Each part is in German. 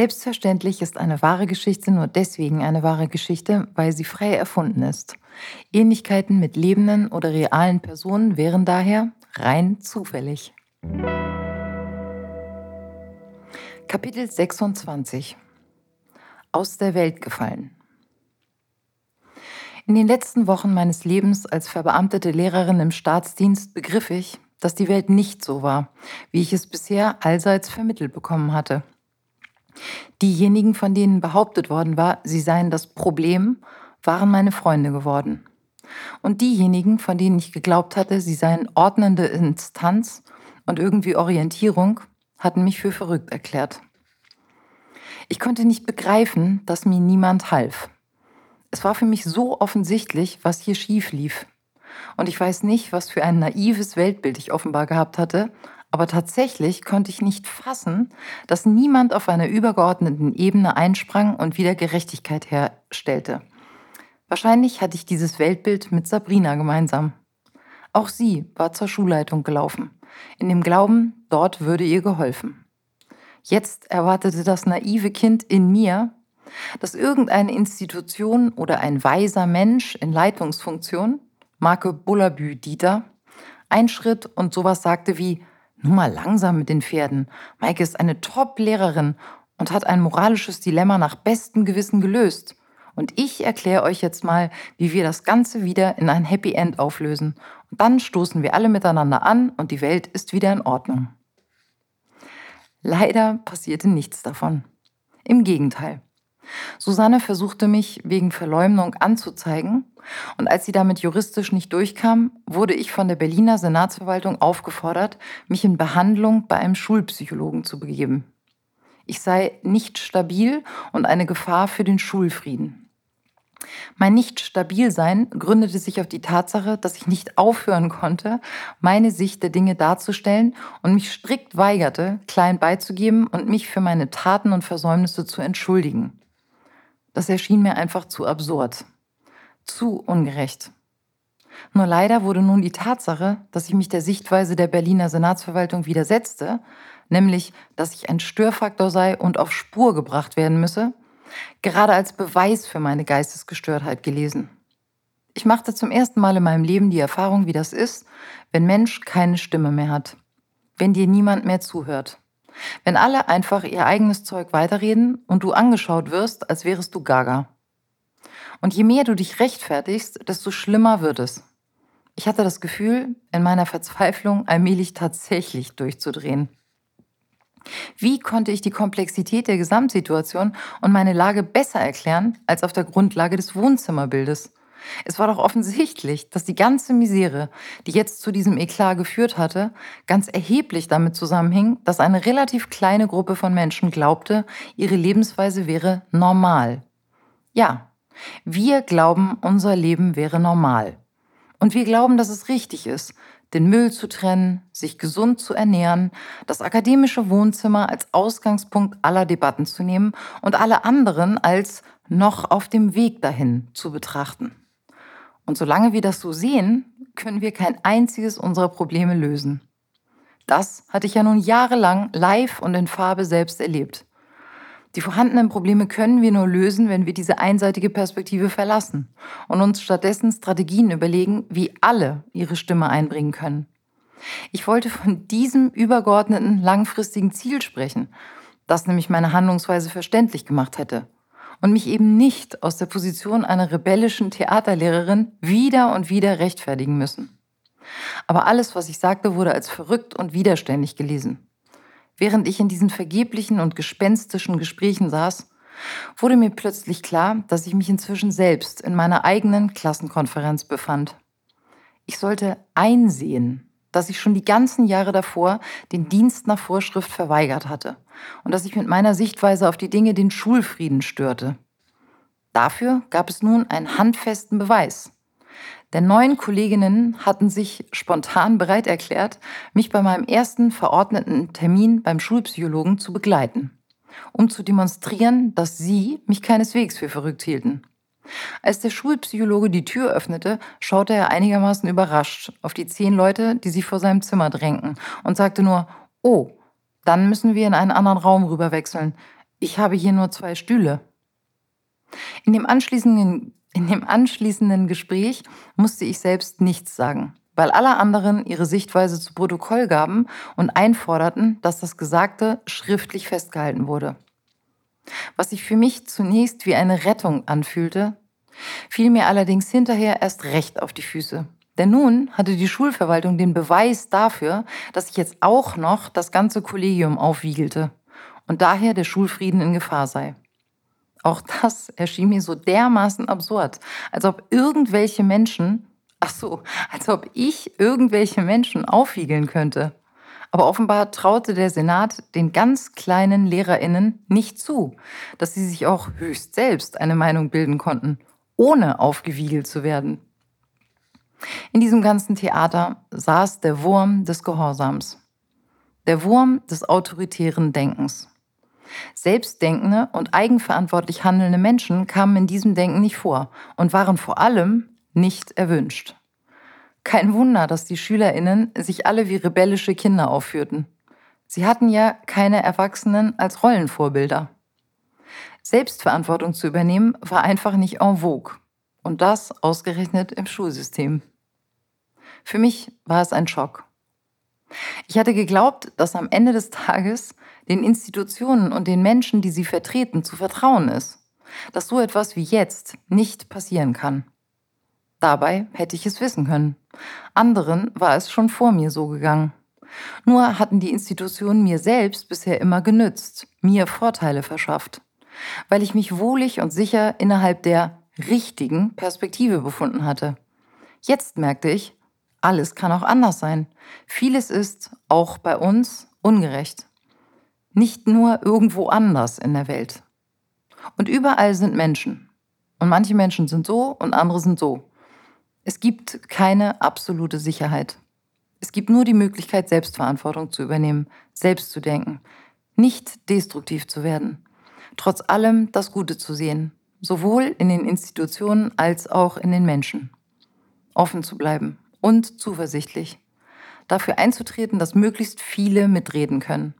Selbstverständlich ist eine wahre Geschichte nur deswegen eine wahre Geschichte, weil sie frei erfunden ist. Ähnlichkeiten mit lebenden oder realen Personen wären daher rein zufällig. Kapitel 26 Aus der Welt gefallen In den letzten Wochen meines Lebens als verbeamtete Lehrerin im Staatsdienst begriff ich, dass die Welt nicht so war, wie ich es bisher allseits vermittelt bekommen hatte. Diejenigen, von denen behauptet worden war, sie seien das Problem, waren meine Freunde geworden. Und diejenigen, von denen ich geglaubt hatte, sie seien ordnende Instanz und irgendwie Orientierung, hatten mich für verrückt erklärt. Ich konnte nicht begreifen, dass mir niemand half. Es war für mich so offensichtlich, was hier schief lief. Und ich weiß nicht, was für ein naives Weltbild ich offenbar gehabt hatte, aber tatsächlich konnte ich nicht fassen, dass niemand auf einer übergeordneten Ebene einsprang und wieder Gerechtigkeit herstellte. Wahrscheinlich hatte ich dieses Weltbild mit Sabrina gemeinsam. Auch sie war zur Schulleitung gelaufen, in dem Glauben, dort würde ihr geholfen. Jetzt erwartete das naive Kind in mir, dass irgendeine Institution oder ein weiser Mensch in Leitungsfunktion, Marke Bullabü Dieter, einschritt und sowas sagte wie, nur mal langsam mit den Pferden. Maike ist eine Top-Lehrerin und hat ein moralisches Dilemma nach bestem Gewissen gelöst. Und ich erkläre euch jetzt mal, wie wir das Ganze wieder in ein Happy End auflösen. Und dann stoßen wir alle miteinander an und die Welt ist wieder in Ordnung. Leider passierte nichts davon. Im Gegenteil. Susanne versuchte mich wegen Verleumdung anzuzeigen und als sie damit juristisch nicht durchkam, wurde ich von der Berliner Senatsverwaltung aufgefordert, mich in Behandlung bei einem Schulpsychologen zu begeben. Ich sei nicht stabil und eine Gefahr für den Schulfrieden. Mein Nicht-Stabilsein gründete sich auf die Tatsache, dass ich nicht aufhören konnte, meine Sicht der Dinge darzustellen und mich strikt weigerte, klein beizugeben und mich für meine Taten und Versäumnisse zu entschuldigen. Das erschien mir einfach zu absurd, zu ungerecht. Nur leider wurde nun die Tatsache, dass ich mich der Sichtweise der Berliner Senatsverwaltung widersetzte, nämlich, dass ich ein Störfaktor sei und auf Spur gebracht werden müsse, gerade als Beweis für meine Geistesgestörtheit gelesen. Ich machte zum ersten Mal in meinem Leben die Erfahrung, wie das ist, wenn Mensch keine Stimme mehr hat, wenn dir niemand mehr zuhört. Wenn alle einfach ihr eigenes Zeug weiterreden und du angeschaut wirst, als wärest du gaga. Und je mehr du dich rechtfertigst, desto schlimmer wird es. Ich hatte das Gefühl, in meiner Verzweiflung allmählich tatsächlich durchzudrehen. Wie konnte ich die Komplexität der Gesamtsituation und meine Lage besser erklären als auf der Grundlage des Wohnzimmerbildes? Es war doch offensichtlich, dass die ganze Misere, die jetzt zu diesem Eklat geführt hatte, ganz erheblich damit zusammenhing, dass eine relativ kleine Gruppe von Menschen glaubte, ihre Lebensweise wäre normal. Ja, wir glauben, unser Leben wäre normal. Und wir glauben, dass es richtig ist, den Müll zu trennen, sich gesund zu ernähren, das akademische Wohnzimmer als Ausgangspunkt aller Debatten zu nehmen und alle anderen als noch auf dem Weg dahin zu betrachten. Und solange wir das so sehen, können wir kein einziges unserer Probleme lösen. Das hatte ich ja nun jahrelang live und in Farbe selbst erlebt. Die vorhandenen Probleme können wir nur lösen, wenn wir diese einseitige Perspektive verlassen und uns stattdessen Strategien überlegen, wie alle ihre Stimme einbringen können. Ich wollte von diesem übergeordneten langfristigen Ziel sprechen, das nämlich meine Handlungsweise verständlich gemacht hätte und mich eben nicht aus der Position einer rebellischen Theaterlehrerin wieder und wieder rechtfertigen müssen. Aber alles, was ich sagte, wurde als verrückt und widerständig gelesen. Während ich in diesen vergeblichen und gespenstischen Gesprächen saß, wurde mir plötzlich klar, dass ich mich inzwischen selbst in meiner eigenen Klassenkonferenz befand. Ich sollte einsehen, dass ich schon die ganzen Jahre davor den Dienst nach Vorschrift verweigert hatte und dass ich mit meiner Sichtweise auf die Dinge den Schulfrieden störte. Dafür gab es nun einen handfesten Beweis. Denn neun Kolleginnen hatten sich spontan bereit erklärt, mich bei meinem ersten verordneten Termin beim Schulpsychologen zu begleiten, um zu demonstrieren, dass sie mich keineswegs für verrückt hielten. Als der Schulpsychologe die Tür öffnete, schaute er einigermaßen überrascht auf die zehn Leute, die sich vor seinem Zimmer drängten, und sagte nur, oh, dann müssen wir in einen anderen Raum rüberwechseln. ich habe hier nur zwei Stühle. In dem anschließenden, in dem anschließenden Gespräch musste ich selbst nichts sagen, weil alle anderen ihre Sichtweise zu Protokoll gaben und einforderten, dass das Gesagte schriftlich festgehalten wurde. Was sich für mich zunächst wie eine Rettung anfühlte, fiel mir allerdings hinterher erst recht auf die Füße. Denn nun hatte die Schulverwaltung den Beweis dafür, dass ich jetzt auch noch das ganze Kollegium aufwiegelte und daher der Schulfrieden in Gefahr sei. Auch das erschien mir so dermaßen absurd, als ob irgendwelche Menschen, ach so, als ob ich irgendwelche Menschen aufwiegeln könnte. Aber offenbar traute der Senat den ganz kleinen Lehrerinnen nicht zu, dass sie sich auch höchst selbst eine Meinung bilden konnten, ohne aufgewiegelt zu werden. In diesem ganzen Theater saß der Wurm des Gehorsams, der Wurm des autoritären Denkens. Selbstdenkende und eigenverantwortlich handelnde Menschen kamen in diesem Denken nicht vor und waren vor allem nicht erwünscht. Kein Wunder, dass die Schülerinnen sich alle wie rebellische Kinder aufführten. Sie hatten ja keine Erwachsenen als Rollenvorbilder. Selbstverantwortung zu übernehmen war einfach nicht en vogue. Und das ausgerechnet im Schulsystem. Für mich war es ein Schock. Ich hatte geglaubt, dass am Ende des Tages den Institutionen und den Menschen, die sie vertreten, zu vertrauen ist. Dass so etwas wie jetzt nicht passieren kann. Dabei hätte ich es wissen können. Anderen war es schon vor mir so gegangen. Nur hatten die Institutionen mir selbst bisher immer genützt, mir Vorteile verschafft, weil ich mich wohlig und sicher innerhalb der richtigen Perspektive befunden hatte. Jetzt merkte ich, alles kann auch anders sein. Vieles ist, auch bei uns, ungerecht. Nicht nur irgendwo anders in der Welt. Und überall sind Menschen. Und manche Menschen sind so und andere sind so. Es gibt keine absolute Sicherheit. Es gibt nur die Möglichkeit, Selbstverantwortung zu übernehmen, selbst zu denken, nicht destruktiv zu werden, trotz allem das Gute zu sehen, sowohl in den Institutionen als auch in den Menschen. Offen zu bleiben und zuversichtlich. Dafür einzutreten, dass möglichst viele mitreden können.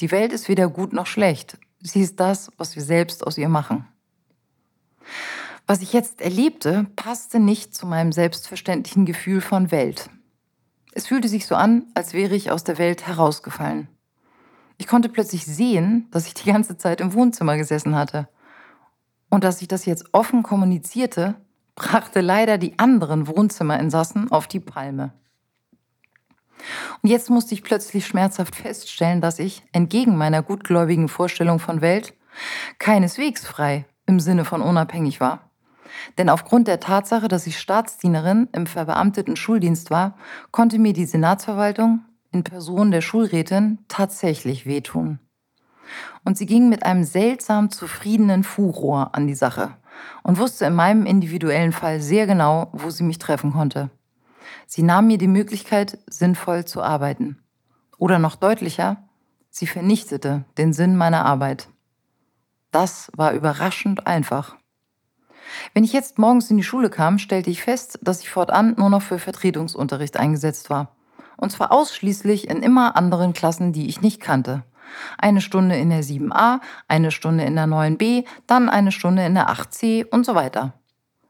Die Welt ist weder gut noch schlecht. Sie ist das, was wir selbst aus ihr machen. Was ich jetzt erlebte, passte nicht zu meinem selbstverständlichen Gefühl von Welt. Es fühlte sich so an, als wäre ich aus der Welt herausgefallen. Ich konnte plötzlich sehen, dass ich die ganze Zeit im Wohnzimmer gesessen hatte. Und dass ich das jetzt offen kommunizierte, brachte leider die anderen Wohnzimmerinsassen auf die Palme. Und jetzt musste ich plötzlich schmerzhaft feststellen, dass ich, entgegen meiner gutgläubigen Vorstellung von Welt, keineswegs frei im Sinne von unabhängig war. Denn aufgrund der Tatsache, dass ich Staatsdienerin im verbeamteten Schuldienst war, konnte mir die Senatsverwaltung in Person der Schulrätin tatsächlich wehtun. Und sie ging mit einem seltsam zufriedenen Furor an die Sache und wusste in meinem individuellen Fall sehr genau, wo sie mich treffen konnte. Sie nahm mir die Möglichkeit, sinnvoll zu arbeiten. Oder noch deutlicher, sie vernichtete den Sinn meiner Arbeit. Das war überraschend einfach. Wenn ich jetzt morgens in die Schule kam, stellte ich fest, dass ich fortan nur noch für Vertretungsunterricht eingesetzt war. Und zwar ausschließlich in immer anderen Klassen, die ich nicht kannte. Eine Stunde in der 7a, eine Stunde in der 9b, dann eine Stunde in der 8c und so weiter.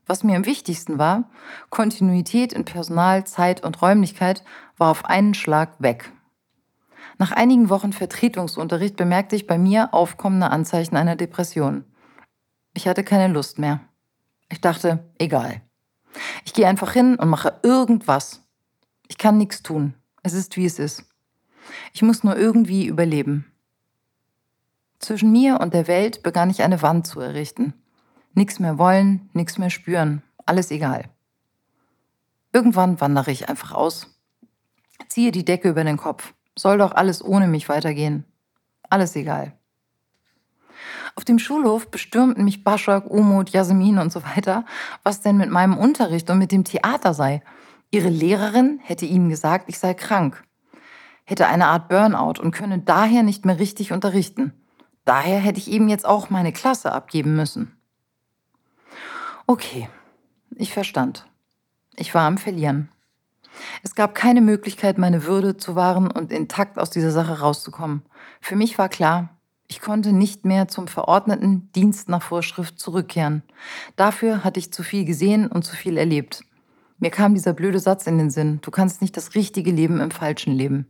Was mir am wichtigsten war, Kontinuität in Personal, Zeit und Räumlichkeit war auf einen Schlag weg. Nach einigen Wochen Vertretungsunterricht bemerkte ich bei mir aufkommende Anzeichen einer Depression. Ich hatte keine Lust mehr. Ich dachte, egal. Ich gehe einfach hin und mache irgendwas. Ich kann nichts tun. Es ist, wie es ist. Ich muss nur irgendwie überleben. Zwischen mir und der Welt begann ich eine Wand zu errichten. Nichts mehr wollen, nichts mehr spüren, alles egal. Irgendwann wandere ich einfach aus. Ziehe die Decke über den Kopf. Soll doch alles ohne mich weitergehen. Alles egal. Auf dem Schulhof bestürmten mich Baschak, Umut, Jasmin und so weiter, was denn mit meinem Unterricht und mit dem Theater sei. Ihre Lehrerin hätte ihnen gesagt, ich sei krank, hätte eine Art Burnout und könne daher nicht mehr richtig unterrichten. Daher hätte ich eben jetzt auch meine Klasse abgeben müssen. Okay, ich verstand. Ich war am Verlieren. Es gab keine Möglichkeit, meine Würde zu wahren und intakt aus dieser Sache rauszukommen. Für mich war klar, Ich konnte nicht mehr zum verordneten Dienst nach Vorschrift zurückkehren. Dafür hatte ich zu viel gesehen und zu viel erlebt. Mir kam dieser blöde Satz in den Sinn, du kannst nicht das richtige Leben im falschen Leben.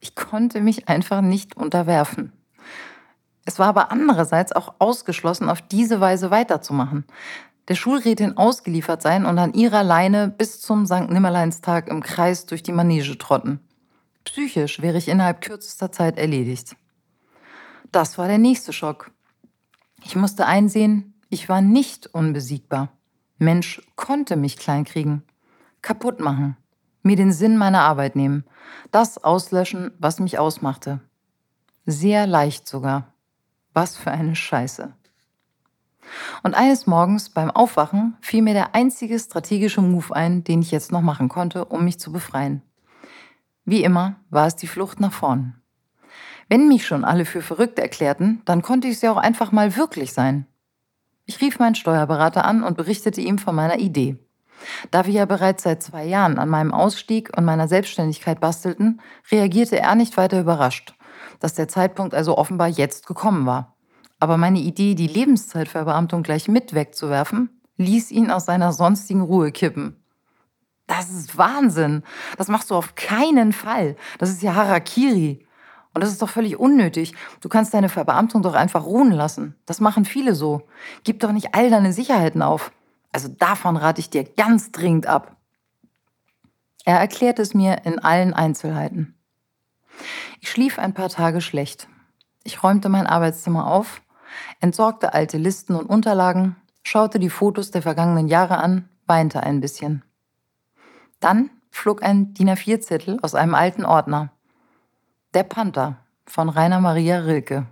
Ich konnte mich einfach nicht unterwerfen. Es war aber andererseits auch ausgeschlossen, auf diese Weise weiterzumachen. Der Schulrätin ausgeliefert sein und an ihrer Leine bis zum St. Nimmerleinstag im Kreis durch die Manege trotten. Psychisch wäre ich innerhalb kürzester Zeit erledigt. Das war der nächste Schock. Ich musste einsehen, ich war nicht unbesiegbar. Mensch konnte mich kleinkriegen, kaputt machen, mir den Sinn meiner Arbeit nehmen, das auslöschen, was mich ausmachte. Sehr leicht sogar. Was für eine Scheiße. Und eines Morgens beim Aufwachen fiel mir der einzige strategische Move ein, den ich jetzt noch machen konnte, um mich zu befreien. Wie immer war es die Flucht nach vorn. Wenn mich schon alle für verrückt erklärten, dann konnte ich ja auch einfach mal wirklich sein. Ich rief meinen Steuerberater an und berichtete ihm von meiner Idee. Da wir ja bereits seit zwei Jahren an meinem Ausstieg und meiner Selbstständigkeit bastelten, reagierte er nicht weiter überrascht, dass der Zeitpunkt also offenbar jetzt gekommen war. Aber meine Idee, die Lebenszeitverbeamtung gleich mit wegzuwerfen, ließ ihn aus seiner sonstigen Ruhe kippen. Das ist Wahnsinn. Das machst du auf keinen Fall. Das ist ja Harakiri. Und das ist doch völlig unnötig. Du kannst deine Verbeamtung doch einfach ruhen lassen. Das machen viele so. Gib doch nicht all deine Sicherheiten auf. Also davon rate ich dir ganz dringend ab. Er erklärt es mir in allen Einzelheiten. Ich schlief ein paar Tage schlecht. Ich räumte mein Arbeitszimmer auf, entsorgte alte Listen und Unterlagen, schaute die Fotos der vergangenen Jahre an, weinte ein bisschen. Dann flog ein DIN A4-Zettel aus einem alten Ordner. Der Panther von Rainer Maria Rilke.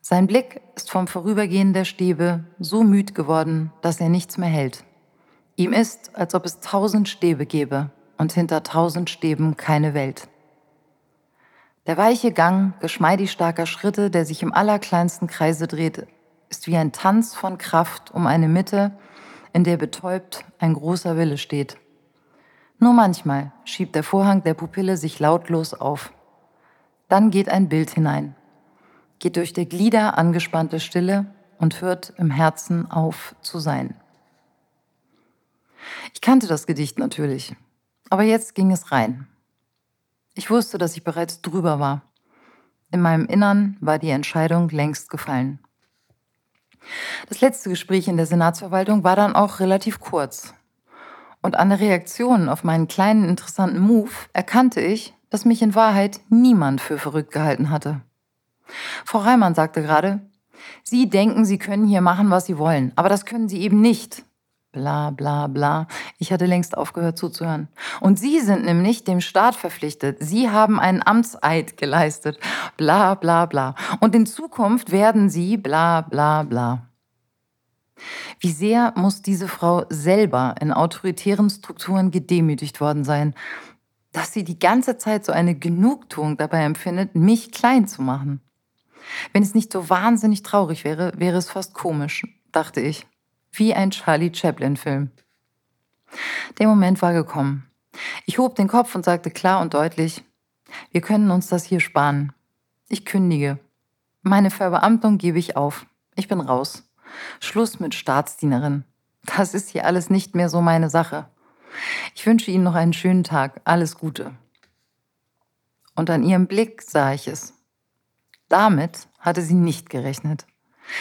Sein Blick ist vom Vorübergehen der Stäbe so müd geworden, dass er nichts mehr hält. Ihm ist, als ob es tausend Stäbe gäbe und hinter tausend Stäben keine Welt. Der weiche Gang geschmeidig starker Schritte, der sich im allerkleinsten Kreise dreht, ist wie ein Tanz von Kraft um eine Mitte, in der betäubt ein großer Wille steht. Nur manchmal schiebt der Vorhang der Pupille sich lautlos auf. Dann geht ein Bild hinein, geht durch der Glieder angespannte Stille und hört im Herzen auf zu sein. Ich kannte das Gedicht natürlich, aber jetzt ging es rein. Ich wusste, dass ich bereits drüber war. In meinem Innern war die Entscheidung längst gefallen. Das letzte Gespräch in der Senatsverwaltung war dann auch relativ kurz. Und an der Reaktion auf meinen kleinen interessanten Move erkannte ich, dass mich in Wahrheit niemand für verrückt gehalten hatte. Frau Reimann sagte gerade, Sie denken, Sie können hier machen, was Sie wollen, aber das können Sie eben nicht. Bla bla bla. Ich hatte längst aufgehört zuzuhören. Und Sie sind nämlich dem Staat verpflichtet. Sie haben einen Amtseid geleistet. Bla bla bla. Und in Zukunft werden Sie bla bla bla. Wie sehr muss diese Frau selber in autoritären Strukturen gedemütigt worden sein, dass sie die ganze Zeit so eine Genugtuung dabei empfindet, mich klein zu machen. Wenn es nicht so wahnsinnig traurig wäre, wäre es fast komisch, dachte ich, wie ein Charlie Chaplin-Film. Der Moment war gekommen. Ich hob den Kopf und sagte klar und deutlich, wir können uns das hier sparen. Ich kündige. Meine Verbeamtung gebe ich auf. Ich bin raus. Schluss mit Staatsdienerin. Das ist hier alles nicht mehr so meine Sache. Ich wünsche Ihnen noch einen schönen Tag. Alles Gute. Und an ihrem Blick sah ich es. Damit hatte sie nicht gerechnet.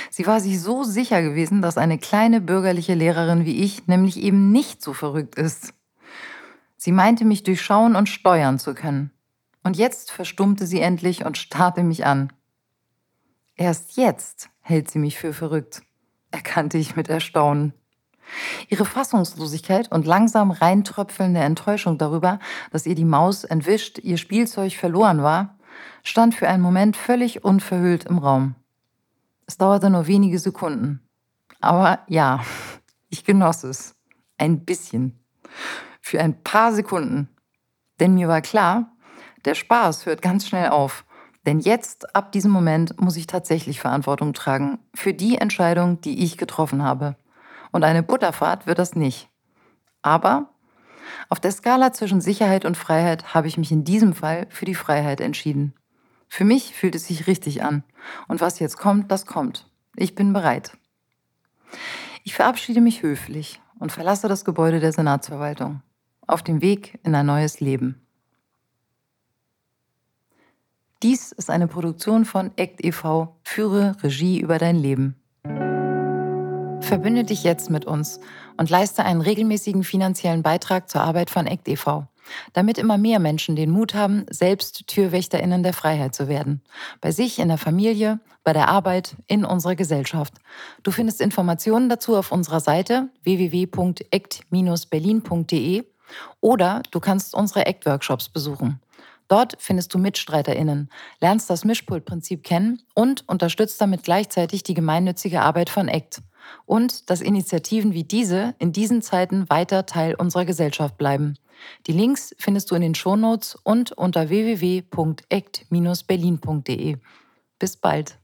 Sie war sich so sicher gewesen, dass eine kleine bürgerliche Lehrerin wie ich nämlich eben nicht so verrückt ist. Sie meinte mich durchschauen und steuern zu können. Und jetzt verstummte sie endlich und starrte mich an. Erst jetzt hält sie mich für verrückt erkannte ich mit Erstaunen. Ihre Fassungslosigkeit und langsam reintröpfelnde Enttäuschung darüber, dass ihr die Maus entwischt, ihr Spielzeug verloren war, stand für einen Moment völlig unverhüllt im Raum. Es dauerte nur wenige Sekunden. Aber ja, ich genoss es. Ein bisschen. Für ein paar Sekunden. Denn mir war klar, der Spaß hört ganz schnell auf. Denn jetzt, ab diesem Moment, muss ich tatsächlich Verantwortung tragen für die Entscheidung, die ich getroffen habe. Und eine Butterfahrt wird das nicht. Aber auf der Skala zwischen Sicherheit und Freiheit habe ich mich in diesem Fall für die Freiheit entschieden. Für mich fühlt es sich richtig an. Und was jetzt kommt, das kommt. Ich bin bereit. Ich verabschiede mich höflich und verlasse das Gebäude der Senatsverwaltung auf dem Weg in ein neues Leben. Dies ist eine Produktion von ACT e.V. Führe Regie über dein Leben. Verbünde dich jetzt mit uns und leiste einen regelmäßigen finanziellen Beitrag zur Arbeit von ACT e.V., damit immer mehr Menschen den Mut haben, selbst TürwächterInnen der Freiheit zu werden. Bei sich, in der Familie, bei der Arbeit, in unserer Gesellschaft. Du findest Informationen dazu auf unserer Seite www.act-berlin.de oder du kannst unsere ACT-Workshops besuchen. Dort findest du MitstreiterInnen, lernst das Mischpultprinzip kennen und unterstützt damit gleichzeitig die gemeinnützige Arbeit von ACT. Und dass Initiativen wie diese in diesen Zeiten weiter Teil unserer Gesellschaft bleiben. Die Links findest du in den Shownotes und unter www.act-berlin.de. Bis bald.